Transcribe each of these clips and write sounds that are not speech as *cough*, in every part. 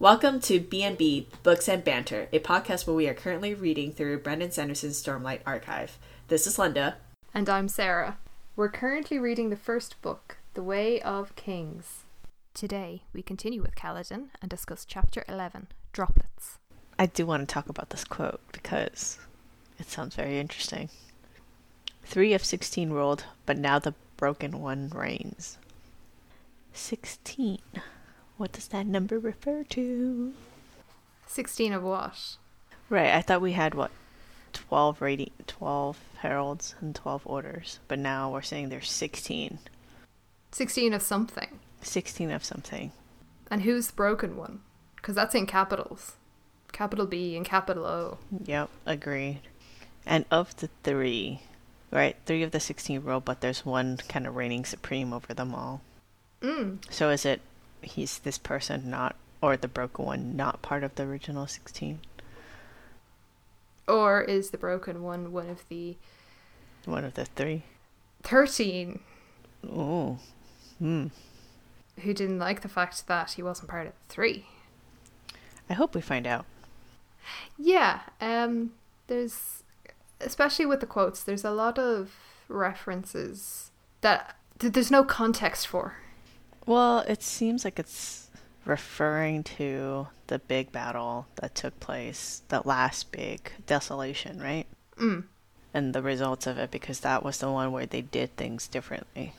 Welcome to B&B Books and Banter, a podcast where we are currently reading through Brandon Sanderson's Stormlight Archive. This is Linda. And I'm Sarah. We're currently reading the first book, The Way of Kings. Today, we continue with Kaladin and discuss Chapter 11, Droplets. I do want to talk about this quote because it sounds very interesting. Three of 16 rolled, but now the broken one reigns. 16. What does that number refer to? 16 of what? Right, I thought we had what? 12 radi- 12 heralds and 12 orders, but now we're saying there's 16. 16 of something. 16 of something. And who's the broken one? Because that's in capitals. Capital B and capital O. Yep, agreed. And of the three, right? Three of the 16 roll, but there's one kind of reigning supreme over them all. Mm. So is it he's this person not, or the broken one not part of the original 16? Or is the broken one one of the One of the three? 13 Oh. Hmm. who didn't like the fact that he wasn't part of the three? I hope we find out. Yeah, um, there's especially with the quotes. There's a lot of references that th- there's no context for. Well, it seems like it's referring to the big battle that took place, the last big desolation, right? Mm. And the results of it, because that was the one where they did things differently.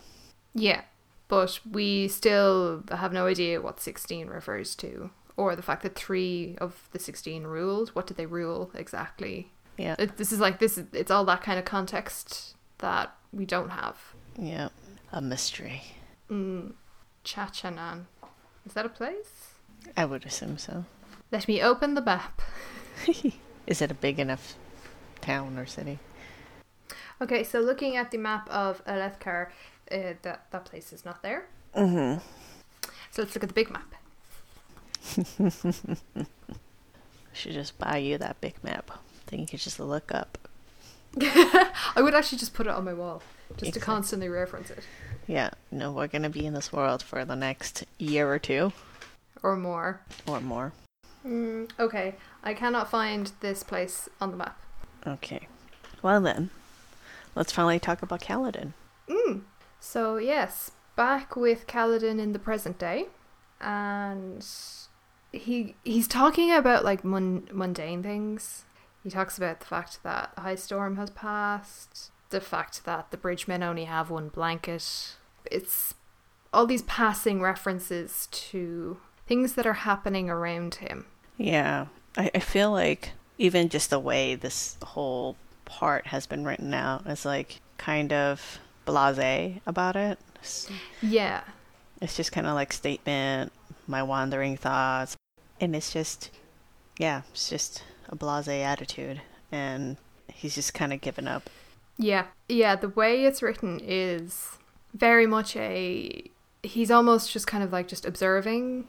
Yeah, but we still have no idea what 16 refers to, or the fact that three of the 16 ruled. What did they rule exactly? Yeah. It, this is like this. is- It's all that kind of context that we don't have. Yeah. A mystery. Mm. Chachanan, is that a place? I would assume so. Let me open the map. *laughs* Is it a big enough town or city? Okay, so looking at the map of Alethkar, uh, that that place is not there. Mm-hmm. So let's look at the big map. *laughs* Should just buy you that big map. Then you could just look up. *laughs* I would actually just put it on my wall, just Exactly. to constantly reference it, Yeah, no, we're gonna be in this world for the next year or two or more. or more. Mm, okay, I cannot find this place on the map. Okay. Well then, let's finally talk about Kaladin. Mm. So yes, back with Kaladin in the present day, and he he's talking about like mun- mundane things. He talks about the fact that a high storm has passed, the fact that the bridgemen only have one blanket. It's all these passing references to things that are happening around him. Yeah, I, I feel like even just the way this whole part has been written out is like kind of blase about it. Yeah, it's just kind of like statement, my wandering thoughts, and it's just, yeah, it's just a blase attitude, and he's just kind of given up. Yeah, yeah, the way it's written is very much a. He's almost just kind of like just observing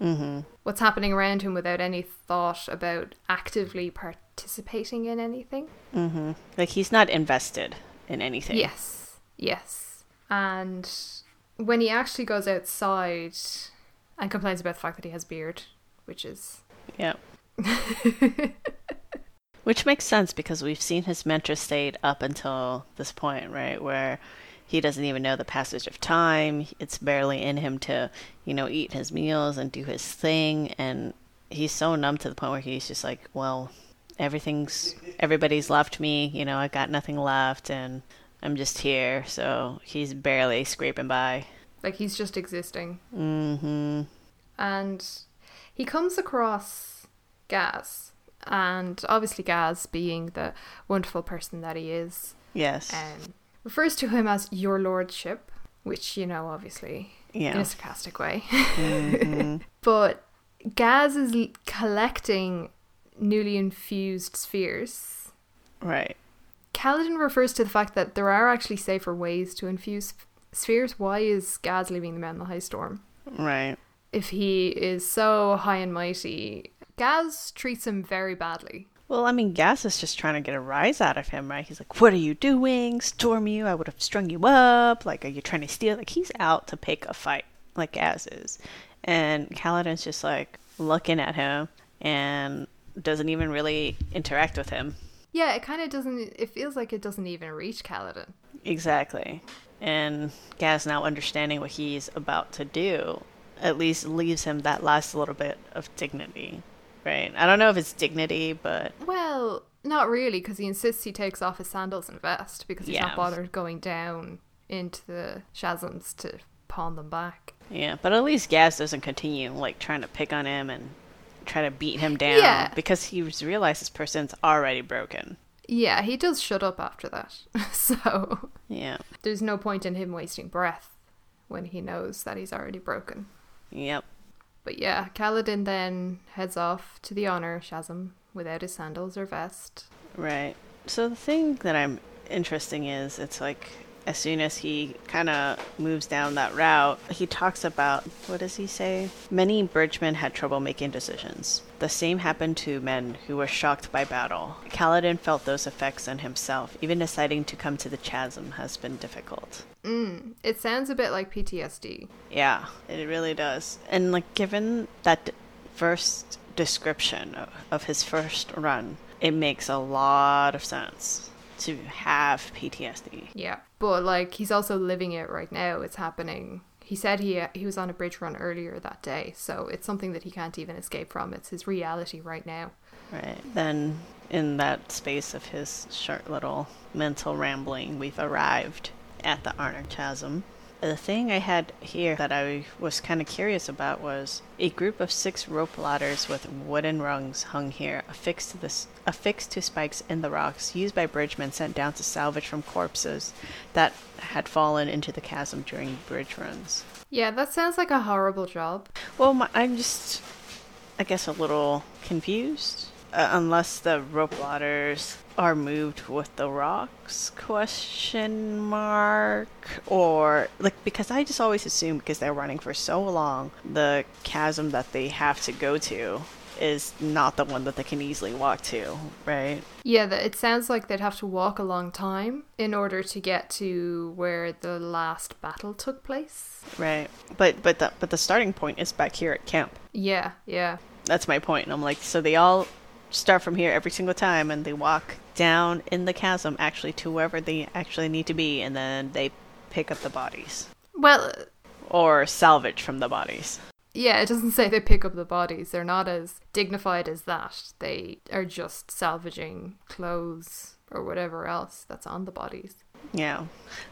Mm-hmm. what's happening around him without any thought about actively participating in anything. Mm-hmm. Like he's not invested in anything. Yes, yes. And when he actually goes outside and complains about the fact that he has beard, which is. Yeah. *laughs* Which makes sense because we've seen his mental state up until this point, right? Where he doesn't even know the passage of time. It's barely in him to, you know, eat his meals and do his thing. And he's so numb to the point where he's just like, well, everything's, everybody's left me. You know, I've got nothing left and I'm just here. So he's barely scraping by. like he's just existing. Mm-hmm. and he comes across Gaz, and obviously Gaz, being the wonderful person that he is, Yes. um, refers to him as your lordship, which you know, obviously, yeah. in a sarcastic way. hmm *laughs* but Gaz is l- collecting newly infused spheres. Right. Kaladin refers to the fact that there are actually safer ways to infuse spheres. Why is Gaz leaving them out in the high storm? Right. if he is so high and mighty. Gaz treats him very badly. Well, I mean, Gaz is just trying to get a rise out of him, right? He's like, "What are you doing? Storm you? I would have strung you up. Like, are you trying to steal?" Like, he's out to pick a fight, like Gaz is. And Kaladin's just like, looking at him and doesn't even really interact with him. Yeah, it kind of doesn't. It feels like it doesn't even reach Kaladin. Exactly. And Gaz now understanding what he's about to do at least leaves him that last little bit of dignity. Right? I don't know if it's dignity, but Well, not really, because he insists he takes off his sandals and vest because he's Yeah. not bothered going down into the chasms to pawn them back. yeah, but at least Gaz doesn't continue like trying to pick on him and try to beat him down Yeah. because he's realized this person's already broken. Yeah, he does shut up after that. *laughs* so Yeah. there's no point in him wasting breath when he knows that he's already broken. Yep. But yeah, Kaladin then heads off to the honor chasm without his sandals or vest. Right. So the thing that I'm interesting is it's like as soon as he kind of moves down that route, he talks about what does he say? Many bridgemen had trouble making decisions. The same happened to men who were shocked by battle. Kaladin felt those effects on himself. Even deciding to come to the chasm has been difficult. Mm, it sounds a bit like PTSD. Yeah, it really does. And like given that first description of, of his first run, it makes a lot of sense to have PTSD. Yeah, but like he's also living it right now. It's happening. He said he he was on a bridge run earlier that day, so it's something that he can't even escape from. It's his reality right now. Right. Then in that space of his short little mental rambling, we've arrived at the Honor Chasm. The thing I had here that I was kind of curious about was a group of six rope ladders with wooden rungs hung here, affixed to this, affixed to spikes in the rocks, used by bridgemen sent down to salvage from corpses that had fallen into the chasm during bridge runs. Yeah, that sounds like a horrible job. Well, my, I'm just, I guess, a little confused. Uh, unless the rope ladders are moved with the rocks? Question mark. Or like because I just always assume because they're running for so long, the chasm that they have to go to is not the one that they can easily walk to, right? Yeah, it sounds like they'd have to walk a long time in order to get to where the last battle took place. Right. But but the but the starting point is back here at camp. Yeah, yeah. That's my point. And I'm like, so they all start from here every single time and they walk down in the chasm actually to wherever they actually need to be and then they pick up the bodies. Well, Or salvage from the bodies. yeah, it doesn't say they pick up the bodies. They're not as dignified as that. They are just salvaging clothes or whatever else that's on the bodies. Yeah.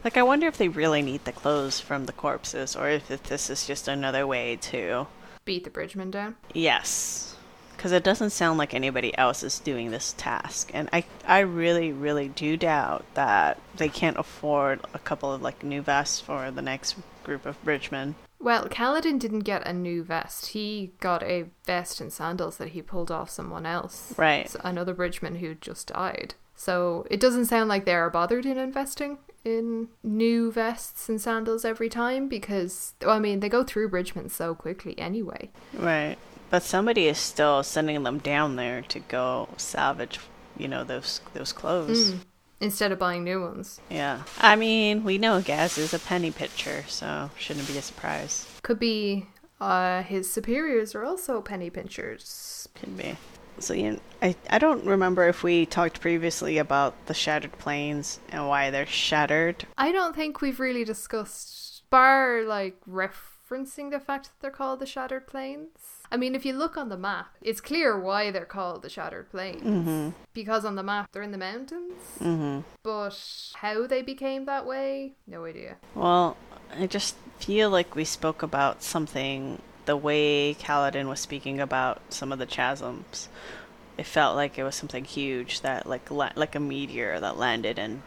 Like I wonder if they really need the clothes from the corpses or if this is just another way to Beat the bridgeman down. Yes. Because it doesn't sound like anybody else is doing this task. And I, I really, really do doubt that they can't afford a couple of like new vests for the next group of bridgemen. Well, Kaladin didn't get a new vest. He got a vest and sandals that he pulled off someone else. Right. Another bridgeman who just died. So it doesn't sound like they're bothered in investing in new vests and sandals every time because, well, I mean, they go through bridgemen so quickly anyway. Right. But somebody is still sending them down there to go salvage, you know, those those clothes. Mm. Instead of buying new ones. Yeah. I mean, we know Gaz is a penny pitcher, so shouldn't be a surprise. Could be uh, his superiors are also penny pinchers. Could be. So yeah, I I don't remember if we talked previously about the shattered plains and why they're shattered. I don't think we've really discussed, bar like referencing the fact that they're called the Shattered Plains. I mean, if you look on the map, it's clear why they're called the Shattered Plains. Mm-hmm. Because on the map, they're in the mountains. Mm-hmm. But how they became that way, no idea. Well, I just feel like we spoke about something the way Kaladin was speaking about some of the chasms. It felt like it was something huge that like la- like a meteor that landed and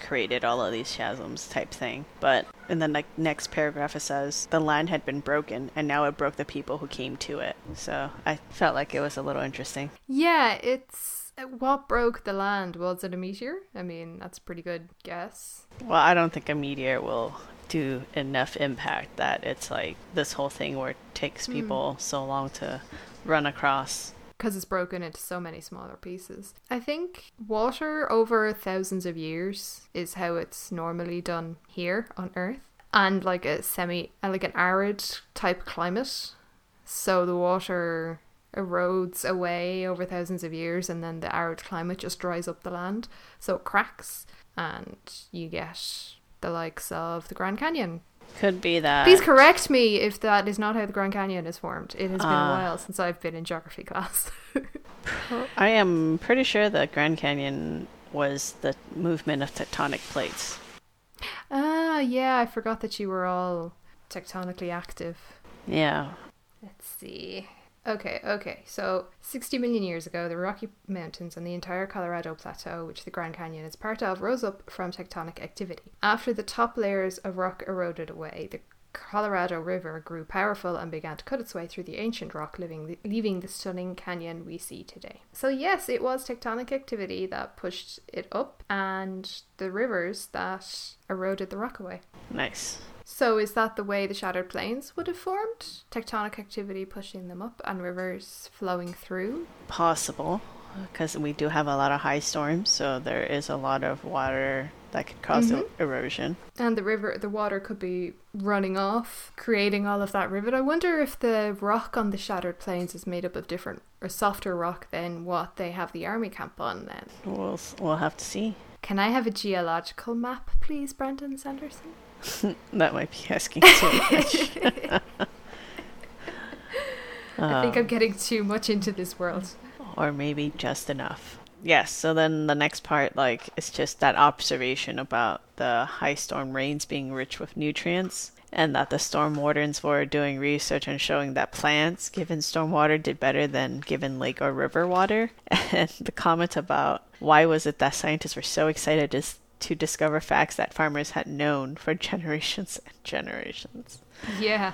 created all of these chasms type thing. But in the ne- next paragraph it says the land had been broken and now it broke the people who came to it. So I felt like it was a little interesting. Yeah, it's. What broke the land? Was it a meteor? I mean, that's a pretty good guess. Well, I don't think a meteor will do enough impact that it's like this whole thing where it takes Hmm. people so long to run across. Because it's broken into so many smaller pieces. I think water over thousands of years is how it's normally done here on Earth, and like a semi, uh, like an arid type climate. So the water erodes away over thousands of years, and then the arid climate just dries up the land, so it cracks, and you get the likes of the Grand Canyon. Could be that. Please correct me if that is not how the Grand Canyon is formed. It has been a Ah. while since I've been in geography class. *laughs* I am pretty sure that Grand Canyon was the movement of tectonic plates. ah, yeah, I forgot that you were all tectonically active. Yeah. Let's see. Okay, okay. So, 60 million years ago, the Rocky Mountains and the entire Colorado Plateau, which the Grand Canyon is part of, rose up from tectonic activity. After the top layers of rock eroded away, the Colorado River grew powerful and began to cut its way through the ancient rock, leaving the, leaving the stunning canyon we see today. So, yes, it was tectonic activity that pushed it up, and the rivers that eroded the rock away. Nice. So is that the way the shattered plains would have formed? Tectonic activity pushing them up and rivers flowing through? Possible. Because we do have a lot of high storms, so there is a lot of water that could cause Mhm. erosion. And the river the water could be running off, creating all of that rivet. I wonder if the rock on the shattered plains is made up of different or softer rock than what they have the army camp on then. We'll, we'll have to see. Can I have a geological map, please, Brandon Sanderson? *laughs* That might be asking too much. *laughs* I think Um, I'm getting too much into this world. or maybe just enough. Yes, so then the next part, like, it's just that observation about the high storm rains being rich with nutrients, and that the storm wardens were doing research and showing that plants given stormwater did better than given lake or river water. *laughs* And the comment about why was it that scientists were so excited to, to discover facts that farmers had known for generations and generations. Yeah.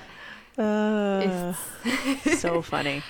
Uh, *laughs* so funny.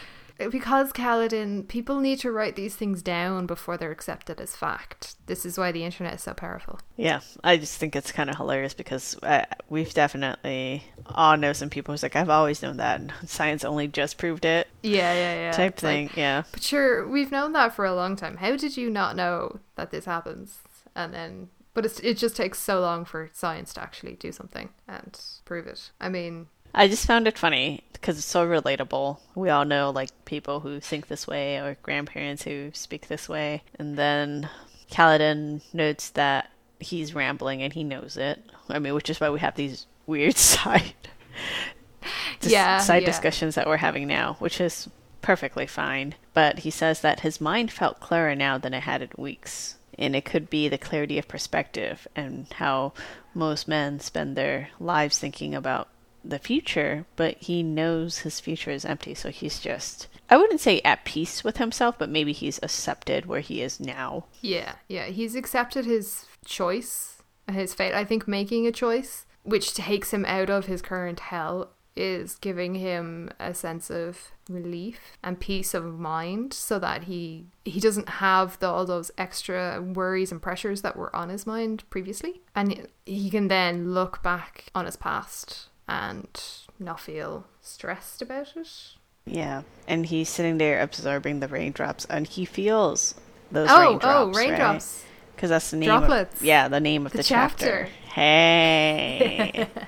because Kaladin, people need to write these things down before they're accepted as fact. This is why the internet is so powerful. Yeah, I just think it's kind of hilarious because uh, we've definitely all know some people who's like, I've always known that, and *laughs* science only just proved it, Yeah, yeah, yeah. type It's like, thing. yeah, but sure, we've known that for a long time. How did you not know that this happens? And then, but it's, it just takes so long for science to actually do something and prove it. I mean, I just found it funny because it's so relatable. We all know like people who think this way or grandparents who speak this way, and then Kaladin notes that he's rambling and he knows it. I mean, which is why we have these weird *laughs* side, dis- Yeah, side yeah. discussions that we're having now, which is perfectly fine. But he says that his mind felt clearer now than it had in weeks. And it could be the clarity of perspective and how most men spend their lives thinking about the future, but he knows his future is empty. So he's just, I wouldn't say at peace with himself, but maybe he's accepted where he is now. yeah, yeah. He's accepted his choice, his fate. I think making a choice, which takes him out of his current hell, is giving him a sense of relief and peace of mind so that he he doesn't have the, all those extra worries and pressures that were on his mind previously and he can then look back on his past and not feel stressed about it Yeah. And he's sitting there absorbing the raindrops and he feels those oh raindrops. oh raindrops Because that's the name Droplets. of Yeah, the name of The the, chapter. Hey. *laughs*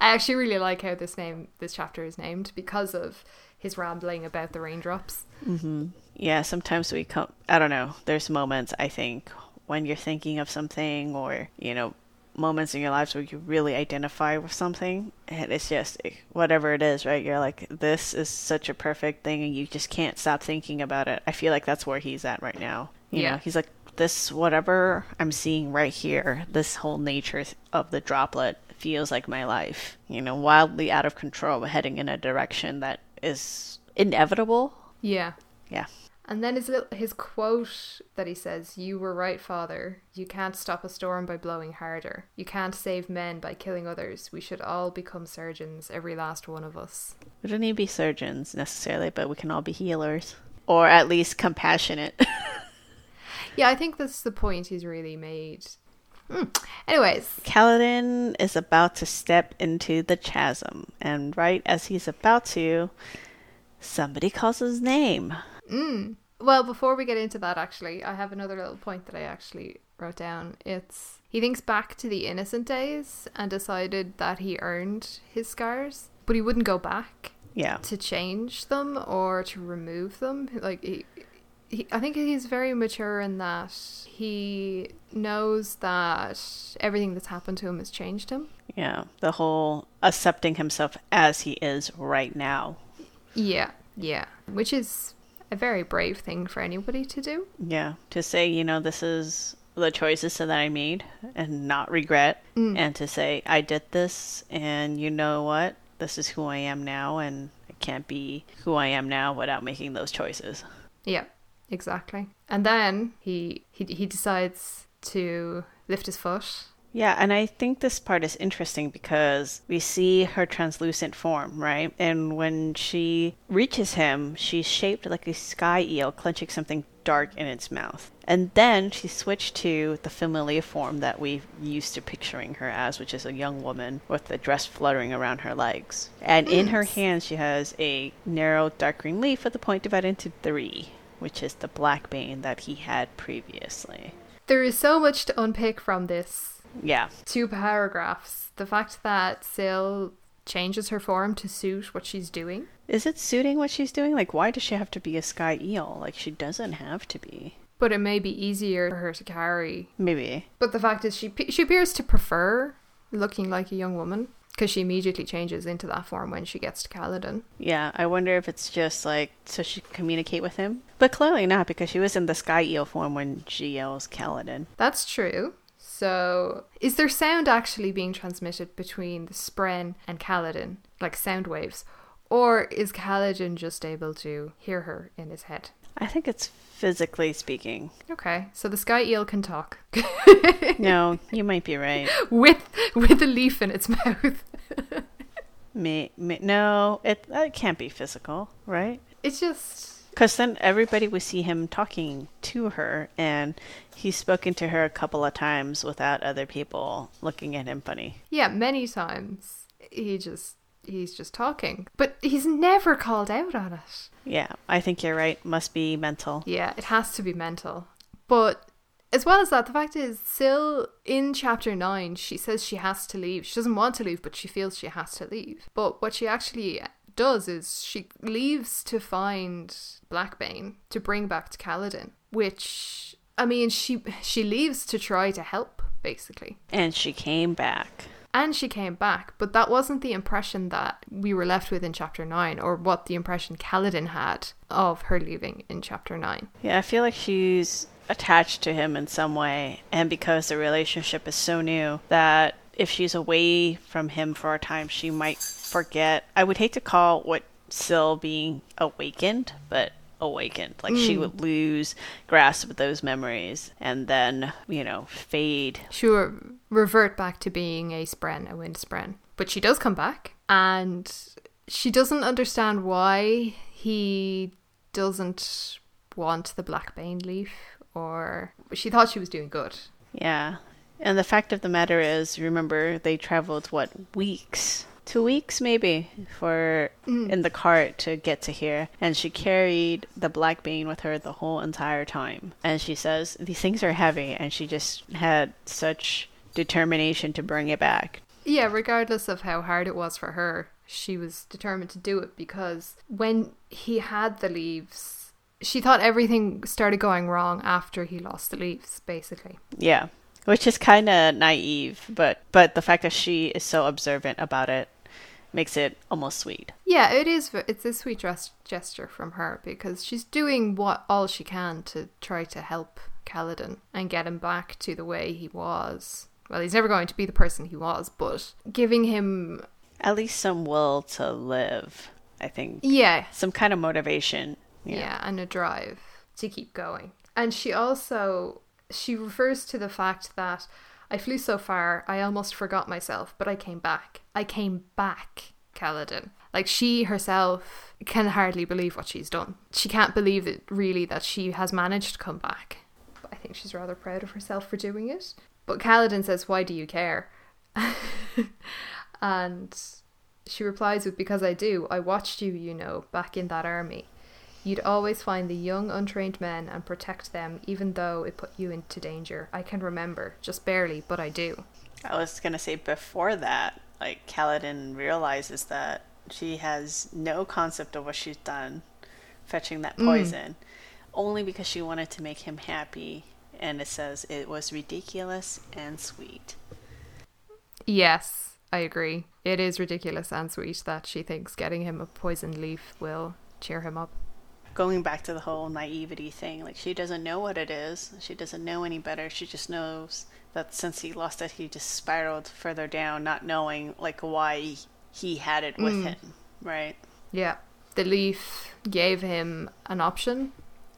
I actually really like how this name this chapter is named because of his rambling about the raindrops. hmm Yeah, sometimes we come. I don't know. There's moments I think when you're thinking of something, or you know, moments in your lives where you really identify with something, and it's just eh, whatever it is, right? You're like, this is such a perfect thing, and you just can't stop thinking about it. I feel like that's where he's at right now. You Yeah. know, he's like, this whatever I'm seeing right here, this whole nature of the droplet feels like my life. You know, wildly out of control, heading in a direction that is inevitable. Yeah. Yeah. And then his little, his quote that he says, "You were right, father. You can't stop a storm by blowing harder. You can't save men by killing others. We should all become surgeons, every last one of us." We don't need to be surgeons necessarily, but we can all be healers. Or at least compassionate. *laughs* Yeah, I think that's the point he's really made. Hmm. Anyways, Kaladin is about to step into the chasm, and right as he's about to, somebody calls his name. Mm. Well, before we get into that, actually, I have another little point that I actually wrote down. It's he thinks back to the innocent days and decided that he earned his scars, but he wouldn't go back. Yeah. to change them or to remove them. Like he, he, I think he's very mature in that he knows that everything that's happened to him has changed him. Yeah. The whole accepting himself as he is right now. Yeah, yeah, which is a very brave thing for anybody to do. Yeah. To say, you know, this is the choices that I made and not regret. Mm. And to say, I did this and you know what? This is who I am now and I can't be who I am now without making those choices. Yeah, exactly. And then he he he decides to lift his foot. Yeah, and I think this part is interesting because we see her translucent form, right? And when she reaches him, she's shaped like a sky eel clenching something dark in its mouth. And then she switched to the familiar form that we've used to picturing her as, which is a young woman with the dress fluttering around her legs. And in her hand, she has a narrow dark green leaf with the point divided into three, which is the black bane that he had previously. There is so much to unpick from this Yeah, two paragraphs. The fact that Syl changes her form to suit what she's doing. Is it suiting what she's doing? Like, why does she have to be a sky eel? Like, she doesn't have to be. But it may be easier for her to carry. Maybe. But the fact is, she she appears to prefer looking like a young woman because she immediately changes into that form when she gets to Kaladin. Yeah, I wonder if it's just like so she can communicate with him. But clearly not, because she was in the sky eel form when she yells Kaladin. That's true. So, is there sound actually being transmitted between the Spren and Kaladin, like sound waves? Or is Kaladin just able to hear her in his head? I think it's physically speaking. Okay, so the sky eel can talk *laughs* No, you might be right. *laughs* with with a leaf in its *laughs* mouth. Me, me no, it, it can't be physical, right? It's just Because then everybody would see him talking to her, and he's spoken to her a couple of times without other people looking at him funny. yeah, many times he just he's just talking, but he's never called out on it. Yeah, I think you're right. Must be mental. Yeah, it has to be mental. But as well as that, the fact is, Syl in chapter 9, she says she has to leave. She doesn't want to leave, but she feels she has to leave. But what she actually does is she leaves to find Blackbane to bring back to Kaladin, which, I mean, she she leaves to try to help, basically. And she came back. And she came back, but that wasn't the impression that we were left with in chapter 9, or what the impression Kaladin had of her leaving in chapter 9. Yeah, I feel like she's attached to him in some way, and because the relationship is so new that if she's away from him for a time, she might forget. I would hate to call what Syl being awakened, but awakened. Like she mm. would lose grasp of those memories and then, you know, fade. She will revert back to being a Spren, a wind Spren. But she does come back, and she doesn't understand why he doesn't want the Blackbane leaf, or she thought she was doing good. Yeah. And the fact of the matter is, remember, they traveled, what, weeks? Two weeks, maybe, for mm. in the cart to get to here. And she carried the Blackbane with her the whole entire time. And she says, these things are heavy. And she just had such determination to bring it back. Yeah, regardless of how hard it was for her, she was determined to do it because when he had the leaves, she thought everything started going wrong after he lost the leaves, basically. Yeah. Which is kind of naive, but but the fact that she is so observant about it makes it almost sweet. Yeah, it is. It's a sweet gesture from her because she's doing what all she can to try to help Kaladin and get him back to the way he was. Well, he's never going to be the person he was, but giving him, At least some will to live, I think. yeah, Some kind of motivation. yeah, and a drive to keep going. And she also she refers to the fact that I flew so far, I almost forgot myself, but I came back. I came back, Kaladin. Like she herself can hardly believe what she's done. She can't believe it really that she has managed to come back. But I think she's rather proud of herself for doing it. But Kaladin says, "Why do you care?" *laughs* and she replies with, Because I do. I watched you, you know, back in that army. You'd always find the young, untrained men and protect them, even though it put you into danger. I can remember, just barely, but I do. I was gonna say before that, like Kaladin realizes that She has no concept of what she's done, fetching that mm. poison, only because she wanted to make him happy. And it says it was ridiculous and sweet. Yes, I agree. It is ridiculous and sweet that she thinks getting him a poisoned leaf will cheer him up. Going back to the whole naivety thing, like she doesn't know what it is. She doesn't know any better. She just knows that since he lost it, he just spiraled further down, not knowing like why he had it with mm. him, right? Yeah. The leaf gave him an option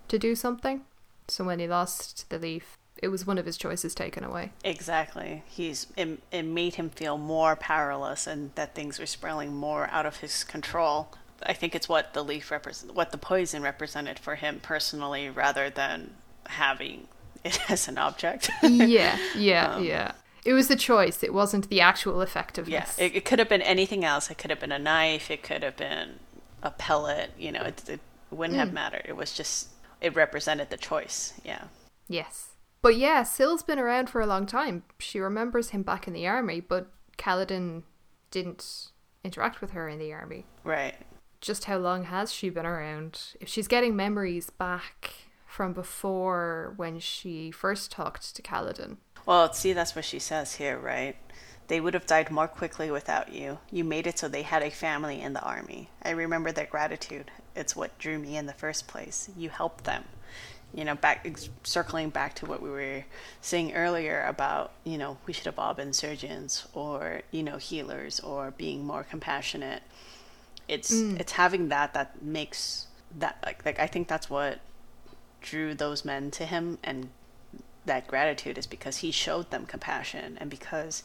to do something. So when he lost the leaf, it was one of his choices taken away. Exactly. He's it, it made him feel more powerless and that things were spiraling more out of his control. I think it's what the leaf represent, what the poison represented for him personally, rather than having it *laughs* as an object. yeah, yeah, *laughs* Um, yeah. It was the choice. It wasn't the actual yeah, effectiveness. it, it could have been anything else. It could have been a knife. It could have been a pellet. You know, it, it wouldn't have mattered. It was just it represented the choice. Yeah. yes. But yeah, Syl's been around for a long time. She remembers him back in the army, but Kaladin didn't interact with her in the army. Right. Just how long has she been around? If she's getting memories back from before when she first talked to Kaladin. Well, see, that's what she says here, right? They would have died more quickly without you. You made it so they had a family in the army. I remember their gratitude. It's what drew me in the first place. You helped them. You know, back circling back to what we were saying earlier about, you know, we should have all been surgeons or, you know, healers or being more compassionate. It's mm. it's having that that makes that like like I think that's what drew those men to him and that gratitude is because he showed them compassion. And because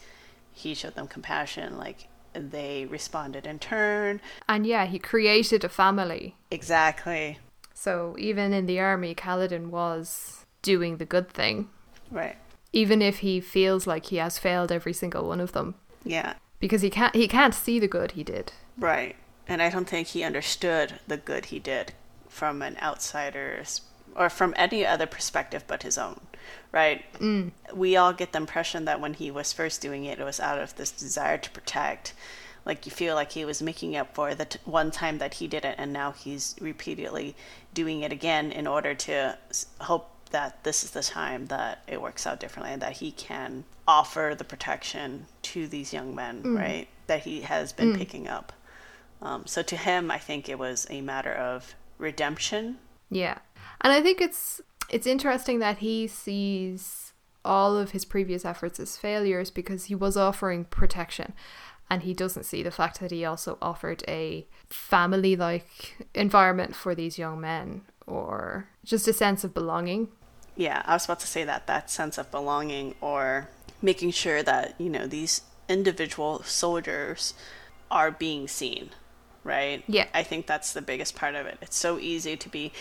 he showed them compassion like they responded in turn. And yeah, he created a family. exactly. So even in the army, Kaladin was doing the good thing, right. Even if he feels like he has failed every single one of them, yeah. Because he can't he can't see the good he did. right and i don't think he understood the good he did from an outsider's or from any other perspective but his own right? Mm. We all get the impression that when he was first doing it it was out of this desire to protect. Like you feel like he was making up for the t- one time that he did it and now he's repeatedly doing it again in order to s- hope that this is the time that it works out differently and that he can offer the protection to these young men mm. right? That he has been mm. picking up um, so to him i think it was a matter of redemption Yeah. And I think it's it's interesting that he sees all of his previous efforts as failures because he was offering protection and he doesn't see the fact that he also offered a family like environment for these young men or just a sense of belonging. Yeah, I was about to say that that sense of belonging or making sure that, you know, these individual soldiers are being seen, right? Yeah. I think that's the biggest part of it. It's so easy to be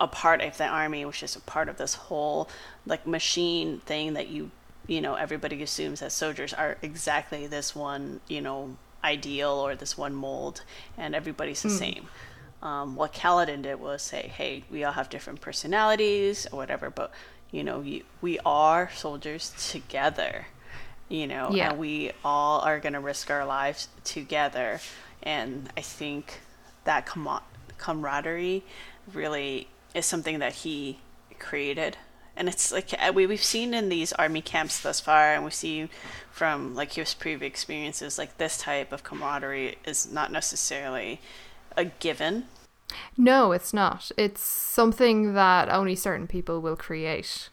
a part of the army, which is a part of this whole like machine thing that you, you know, everybody assumes that soldiers are exactly this one, you know, ideal or this one mold and everybody's the same. Um, what Kaladin did was say, "Hey, we all have different personalities or whatever, but you know, you, we are soldiers together, you know, Yeah. and we all are going to risk our lives together." And I think that com- camaraderie really is something that he created. And it's like uh, we we've seen in these army camps thus far, and we see from like his previous experiences, like this type of camaraderie is not necessarily a given. No, it's not. It's something that only certain people will create.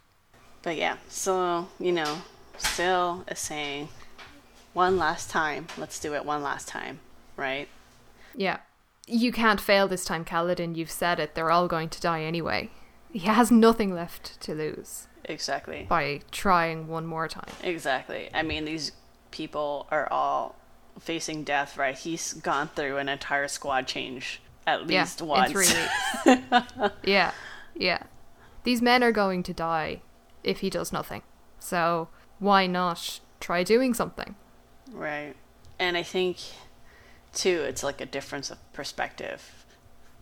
But yeah, so you know, Syl is saying one last time. Let's do it one last time, right? Yeah. You can't fail this time, Kaladin. You've said it. They're all going to die anyway. He has nothing left to lose Exactly. by trying one more time. Exactly. I mean, these people are all facing death, right? He's gone through an entire squad change at least yeah, once. in three weeks. *laughs* yeah, yeah. These men are going to die if he does nothing. So why not try doing something? Right. And I think, too, it's like a difference of perspective.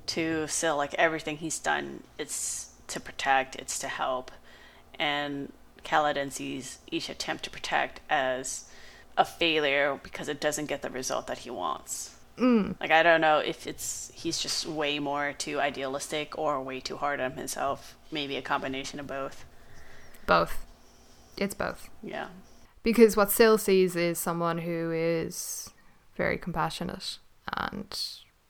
To Syl, like everything he's done, it's to protect, it's to help. And Kaladin sees each attempt to protect as a failure because it doesn't get the result that he wants. Mm. Like I don't know if it's he's just way more too idealistic or way too hard on himself. Maybe a combination of both. Both. It's both. Yeah. Because what Syl sees is someone who is very compassionate, and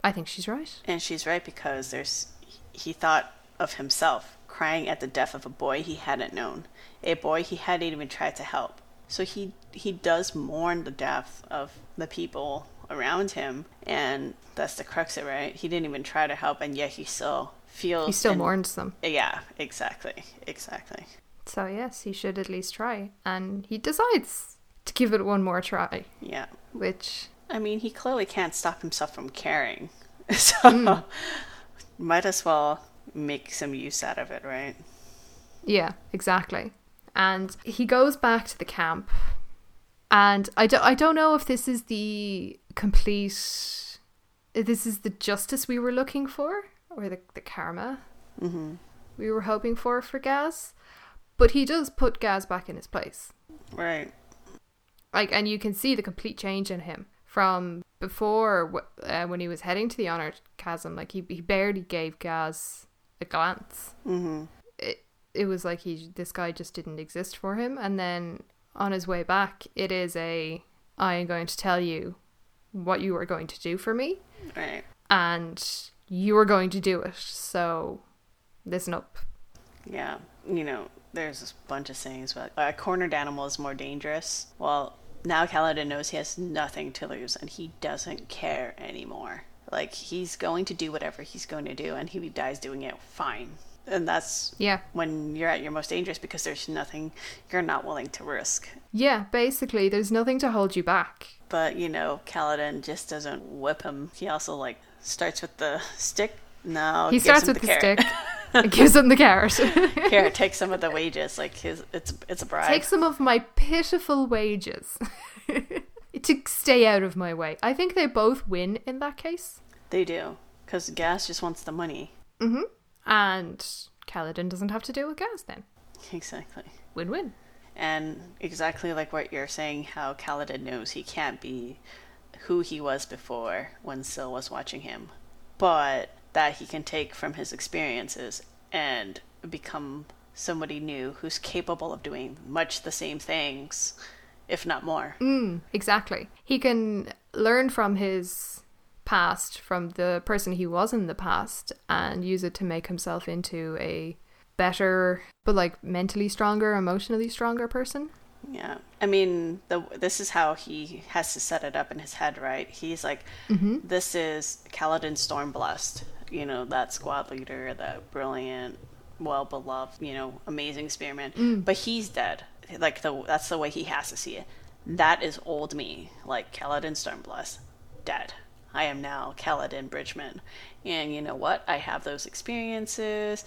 I think she's right. And she's right because there's he thought of himself crying at the death of a boy he hadn't known, a boy he hadn't even tried to help. So he he does mourn the death of the people around him, and that's the crux of it, right? He didn't even try to help, and yet he still feels He still and- mourns them. Yeah, exactly, exactly. So, yes, he should at least try. And he decides to give it one more try, Yeah, which, I mean, he clearly can't stop himself from caring, *laughs* so might as well make some use out of it, right? yeah, exactly. And he goes back to the camp. And I don't, I don't know if this is the complete. This is the justice we were looking for, or the, the karma Mm-hmm. we were hoping for for Gaz. But he does put Gaz back in his place. Right. like and you can see the complete change in him from before uh, when he was heading to the honor chasm like he, he barely gave gaz a glance Mm-hmm. it, it was like he this guy just didn't exist for him and then on his way back it is a i am going to tell you what you are going to do for me Right. and you are going to do it so listen up Yeah. You know, there's a bunch of sayings but a cornered animal is more dangerous. Well, now Kaladin knows he has nothing to lose and he doesn't care anymore. Like he's going to do whatever he's going to do and he dies doing it fine. And that's yeah when you're at your most dangerous because there's nothing you're not willing to risk. yeah basically there's nothing to hold you back But, you know, Kaladin just doesn't whip him. He also like starts with the stick. No, he starts with the, carrot. stick *laughs* *laughs* gives him the carrot *laughs* Here, take some of the wages. Like his, it's it's a bribe. Take some of my pitiful wages *laughs* to stay out of my way. I think they both win in that case. They do, because Gaz just wants the money. Mm-hmm. And Kaladin doesn't have to deal with Gaz then. Exactly. Win win. And exactly like what you're saying, how Kaladin knows he can't be who he was before when Syl was watching him, but that he can take from his experiences and become somebody new who's capable of doing much the same things, if not more. Mm, exactly. He can learn from his past, from the person he was in the past, and use it to make himself into a better, but like mentally stronger, emotionally stronger person. Yeah. I mean, the this is how he has to set it up in his head, right? He's like, Mm-hmm. this is Kaladin Stormblessed, you know, that squad leader, that brilliant, well beloved, you know, amazing spearman. Mm. But he's dead. Like the that's the way he has to see it. That is old me, like Kaladin Stormblessed, dead. I am now Kaladin Bridgeman. And you know what? I have those experiences,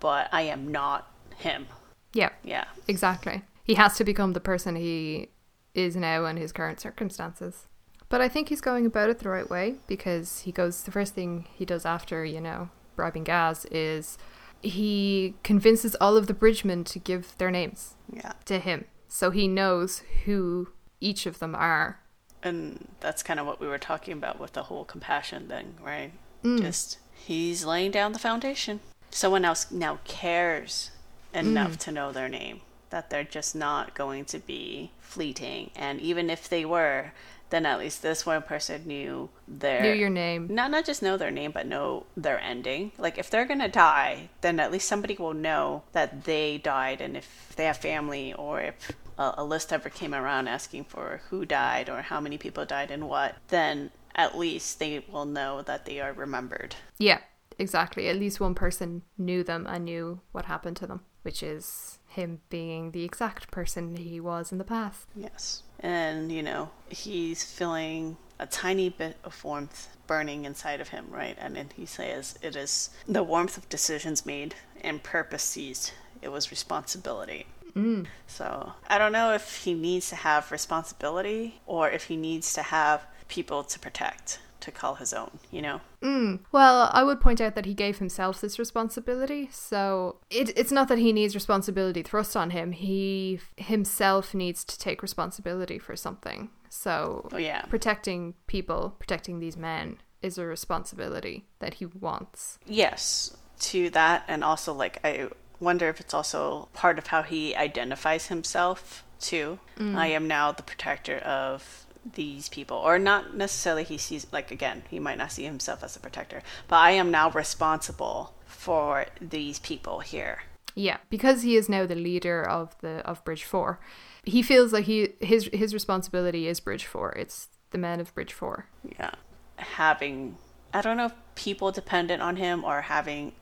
but I am not him. Yeah, Yeah. Exactly. He has to become the person he is now in his current circumstances. But I think he's going about it the right way because he goes, the first thing he does after, you know, bribing Gaz is he convinces all of the bridgemen to give their names Yeah. to him. So he knows who each of them are. And that's kind of what we were talking about with the whole compassion thing, right? Mm. Just he's laying down the foundation. Someone else now cares enough Mm. to know their name, that they're just not going to be fleeting. And even if they were, then at least this one person knew their Knew your name. not not just know their name but know their ending like if they're gonna die then at least somebody will know that they died and if they have family or if a, a list ever came around asking for who died or how many people died and what then at least they will know that they are remembered Yeah, exactly. At least one person knew them and knew what happened to them, which is him being the exact person he was in the past. yes and you know he's feeling a tiny bit of warmth burning inside of him right? And then he says it is the warmth of decisions made and purpose seized. It was responsibility. Mm. So I don't know if he needs to have responsibility or if he needs to have people to protect to call his own, you know? Mm. Well, I would point out that he gave himself this responsibility. So it, it's not that he needs responsibility thrust on him. He himself needs to take responsibility for something. So Oh, yeah. protecting people, protecting these men is a responsibility that he wants. Yes, to that. And also, like, I wonder if it's also part of how he identifies himself, too. I am now the protector of these people. Or not necessarily he sees, like, again, he might not see himself as a protector, but I am now responsible for these people here. Yeah, because he is now the leader of the of Bridge 4. He feels like he his his responsibility is Bridge 4. It's the men of Bridge 4. yeah having i don't know if people dependent on him or having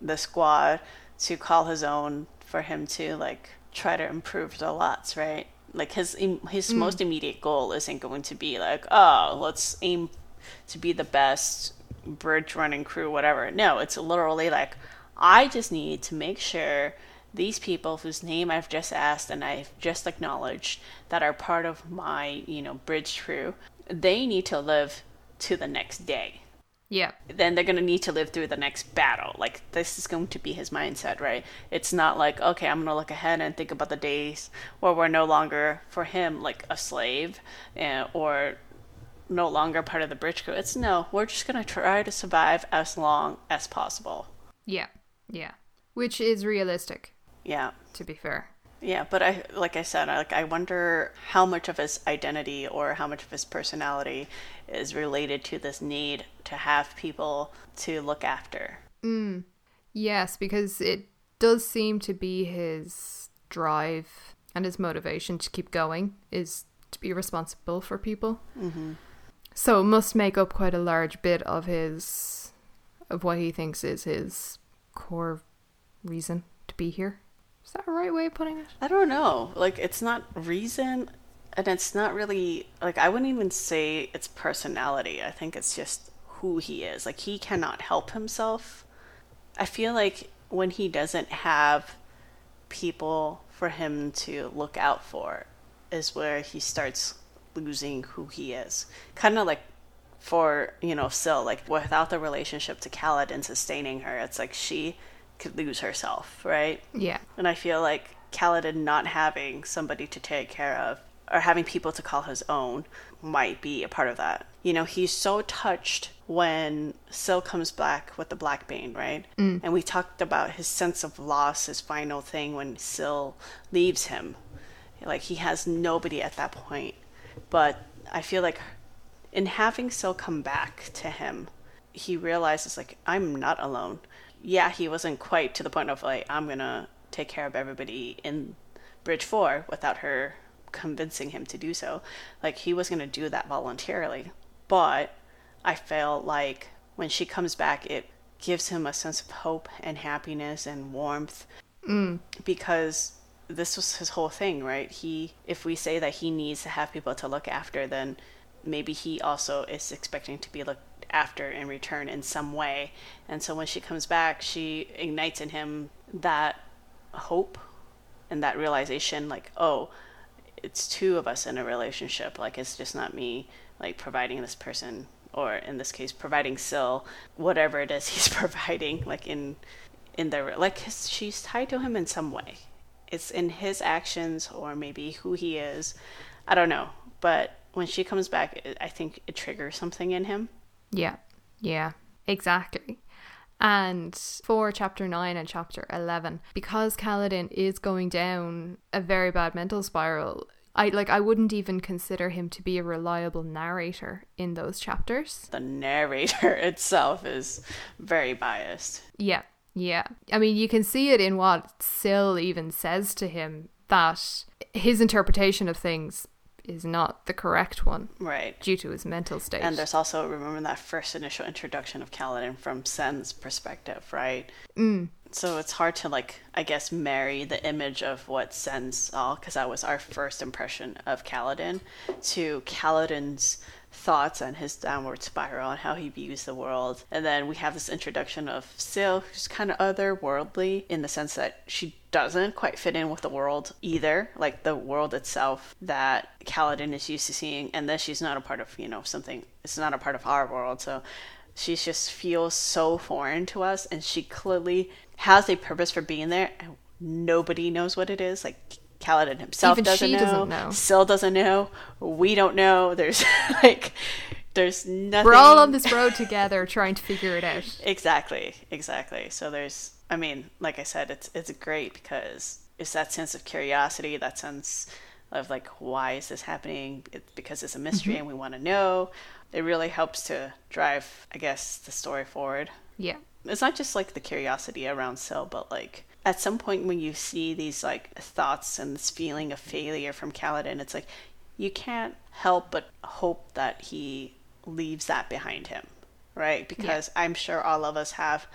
the squad to call his own for him to like try to improve the lots right like his his mm. most immediate goal isn't going to be like oh let's aim to be the best bridge running crew whatever no it's literally like i just need to make sure these people whose name I've just asked and I've just acknowledged that are part of my, you know, bridge crew, they need to live to the next day. Yeah. Then they're going to need to live through the next battle. Like, this is going to be his mindset, right? It's not like, okay, I'm going to look ahead and think about the days where we're no longer, for him, like a slave uh, or no longer part of the bridge crew. It's no, we're just going to try to survive as long as possible. Yeah. Yeah. Which is realistic, Yeah. to be fair. Yeah, but I like I said, I, like I wonder how much of his identity or how much of his personality is related to this need to have people to look after. Yes, because it does seem to be his drive and his motivation to keep going is to be responsible for people. Mm-hmm. So it must make up quite a large bit of his of what he thinks is his core reason to be here. Is that a right way of putting it? I don't know. Like it's not reason and it's not really like I wouldn't even say it's personality. I think it's just who he is. Like he cannot help himself. I feel like when he doesn't have people for him to look out for is where he starts losing who he is. Kind of like for, you know, Syl, like without the relationship to Kaladin sustaining her, it's like she could lose herself, right? Yeah. And I feel like Kaladin not having somebody to take care of or having people to call his own might be a part of that. You know, he's so touched when Syl comes back with the Blackbane, right? Mm. And we talked about his sense of loss, his final thing when Syl leaves him. Like he has nobody at that point. But I feel like in having Syl come back to him, he realizes like I'm not alone. Yeah, he wasn't quite to the point of like I'm gonna take care of everybody in Bridge Four without her convincing him to do so. Like he was gonna do that voluntarily. But I felt like when she comes back, it gives him a sense of hope and happiness and warmth Mm. because this was his whole thing, right? He, if we say that he needs to have people to look after, then maybe he also is expecting to be looked after in return in some way. And so when she comes back, she ignites in him that hope and that realization like, oh, it's two of us in a relationship. Like, it's just not me, like, providing this person, or in this case, providing Syl, whatever it is *laughs* he's providing, like, in in their like his, she's tied to him in some way it's in his actions or maybe who he is i don't know but when she comes back i think it triggers something in him Yeah. Yeah. Exactly. And for chapter 9 and chapter 11, because Kaladin is going down a very bad mental spiral, I like I wouldn't even consider him to be a reliable narrator in those chapters. the narrator *laughs* itself is very biased Yeah. Yeah. I mean, you can see it in what Syl even says to him that his interpretation of things is not the correct one right due to his mental state. and there's also remember that first initial introduction of Kaladin from Cenn's perspective, right? Mm. so it's hard to like i guess marry the image of what Cenn saw because that was our first impression of kaladin to kaladin's thoughts and his downward spiral and how he views the world. And then we have this introduction of Syl who's kind of otherworldly in the sense that she doesn't quite fit in with the world either like the world itself that kaladin is used to seeing. And then she's not a part of you know something it's not a part of our world. So she just feels so foreign to us and she clearly has a purpose for being there and nobody knows what it is. Like Kaladin himself Even doesn't she know. doesn't know. Syl doesn't know. We don't know. There's *laughs* like there's nothing We're all on this road together trying to figure it out. *laughs* Exactly, exactly. So there's I mean, like I said, it's it's great because it's that sense of curiosity, that sense of like why is this happening? It's because it's a mystery Mm-hmm. and we want to know. It really helps to drive, I guess, the story forward. Yeah. It's not just like the curiosity around Syl, but like at some point when you see these like thoughts and this feeling of failure from Kaladin, it's like you can't help but hope that he leaves that behind him, right? Because I'm sure all of us have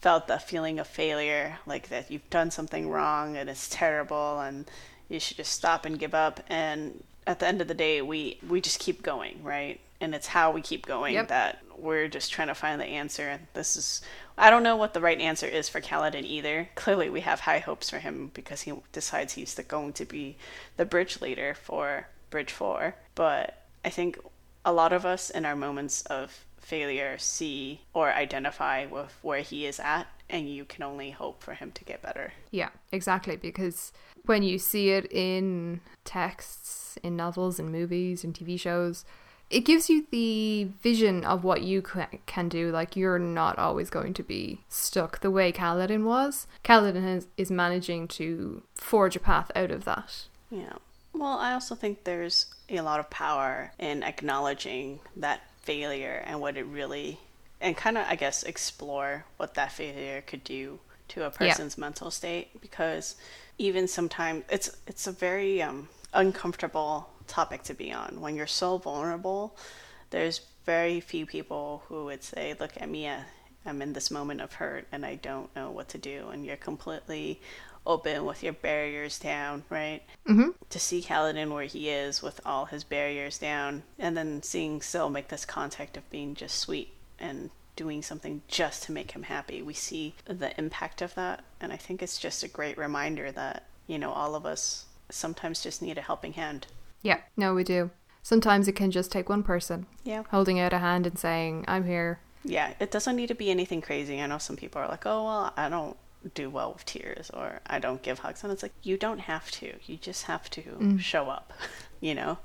felt the feeling of failure, like that you've done something wrong and it's terrible and you should just stop and give up. And at the end of the day, we we just keep going, right? And it's how we keep going Yep. that we're just trying to find the answer. And this is, I don't know what the right answer is for Kaladin either. Clearly, we have high hopes for him because he decides he's the, going to be the bridge leader for Bridge 4. But I think a lot of us in our moments of failure see or identify with where he is at, and you can only hope for him to get better. Yeah, exactly. Because when you see it in texts, in novels, in movies, in TV shows, it gives you the vision of what you can do. Like, you're not always going to be stuck the way Kaladin was. Kaladin has, is managing to forge a path out of that. Yeah. Well, I also think there's a lot of power in acknowledging that failure and what it really, and kind of, I guess, explore what that failure could do to a person's mental state. Because even sometimes it's it's a very um, uncomfortable topic to be on when you're so vulnerable. There's very few people who would say, "Look at me, I'm in this moment of hurt and I don't know what to do," and you're completely open with your barriers down, right? Mm-hmm. to see Kaladin where he is with all his barriers down, and then seeing Syl make this contact of being just sweet and doing something just to make him happy. We see the impact of that, and I think it's just a great reminder that, you know, all of us sometimes just need a helping hand. Yeah, no, we do. Sometimes it can just take one person Yeah. holding out a hand and saying, I'm here. Yeah, it doesn't need to be anything crazy. I know some people are like, oh, well, I don't do well with tears or I don't give hugs. And it's like, you don't have to. You just have to mm. show up, *laughs* you know?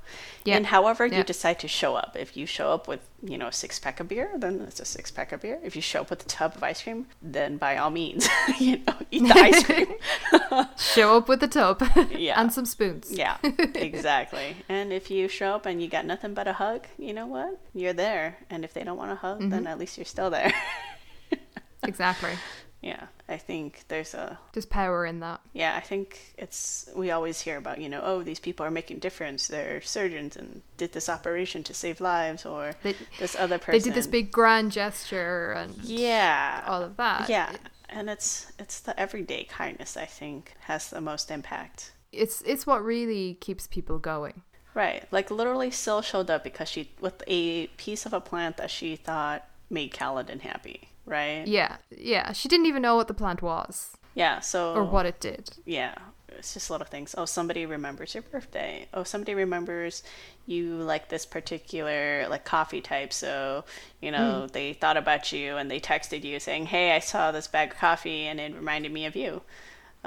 Yeah. And however you decide to show up, if you show up with, you know, a six pack of beer, then it's a six pack of beer. If you show up with a tub of ice cream, then by all means, *laughs* you know, eat the ice cream. *laughs* Show up with a tub *laughs* Yeah. and some spoons. yeah, exactly. And if you show up and you got nothing but a hug, you know what? You're there. And if they don't want a hug, then mm-hmm. at least you're still there. Exactly. yeah, I think there's a There's power in that. Yeah, I think it's we always hear about, you know, oh, these people are making difference. They're surgeons and did this operation to save lives or They, this other person. they did this big grand gesture and Yeah. all of that. Yeah. And it's it's the everyday kindness I think has the most impact. It's it's what really keeps people going. Right. Like literally Syl showed up because she with a piece of a plant that she thought made Kaladin happy, right? Yeah, yeah. She didn't even know what the plant was Yeah, so or what it did. yeah it's just a lot of things oh somebody remembers your birthday oh somebody remembers you like this particular like coffee type so you know hmm. they thought about you and they texted you saying hey i saw this bag of coffee and it reminded me of you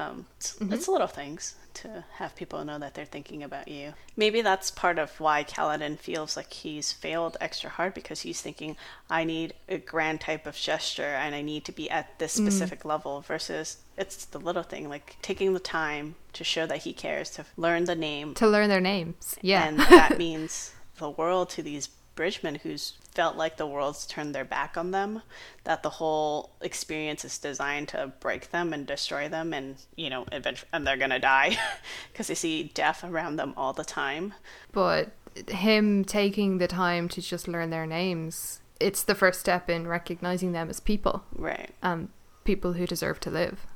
um, it's, it's little things to have people know that they're thinking about you. Maybe that's part of why Kaladin feels like he's failed extra hard because he's thinking, I need a grand type of gesture and I need to be at this specific level versus it's the little thing, like taking the time to show that he cares, to learn the name. To learn their names. Yeah. And that *laughs* means the world to these bridgemen who's felt like the world's turned their back on them that the whole experience is designed to break them and destroy them and you know eventually and they're gonna die *laughs* because they see death around them all the time but him taking the time to just learn their names, it's the first step in recognizing them as people. right Um, people who deserve to live.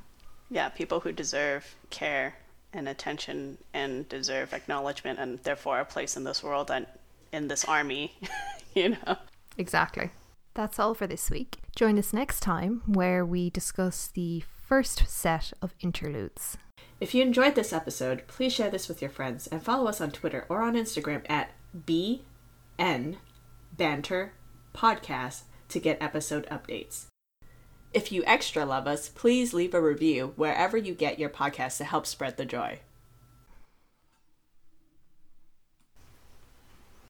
Yeah, people who deserve care and attention and deserve acknowledgement and therefore a place in this world and in this army, *laughs* you know. Exactly. That's all for this week. Join us next time where we discuss the first set of interludes. If you enjoyed this episode, please share this with your friends and follow us on Twitter or on Instagram at BN Banter Podcast to get episode updates. If you extra love us, please leave a review wherever you get your podcast to help spread the joy.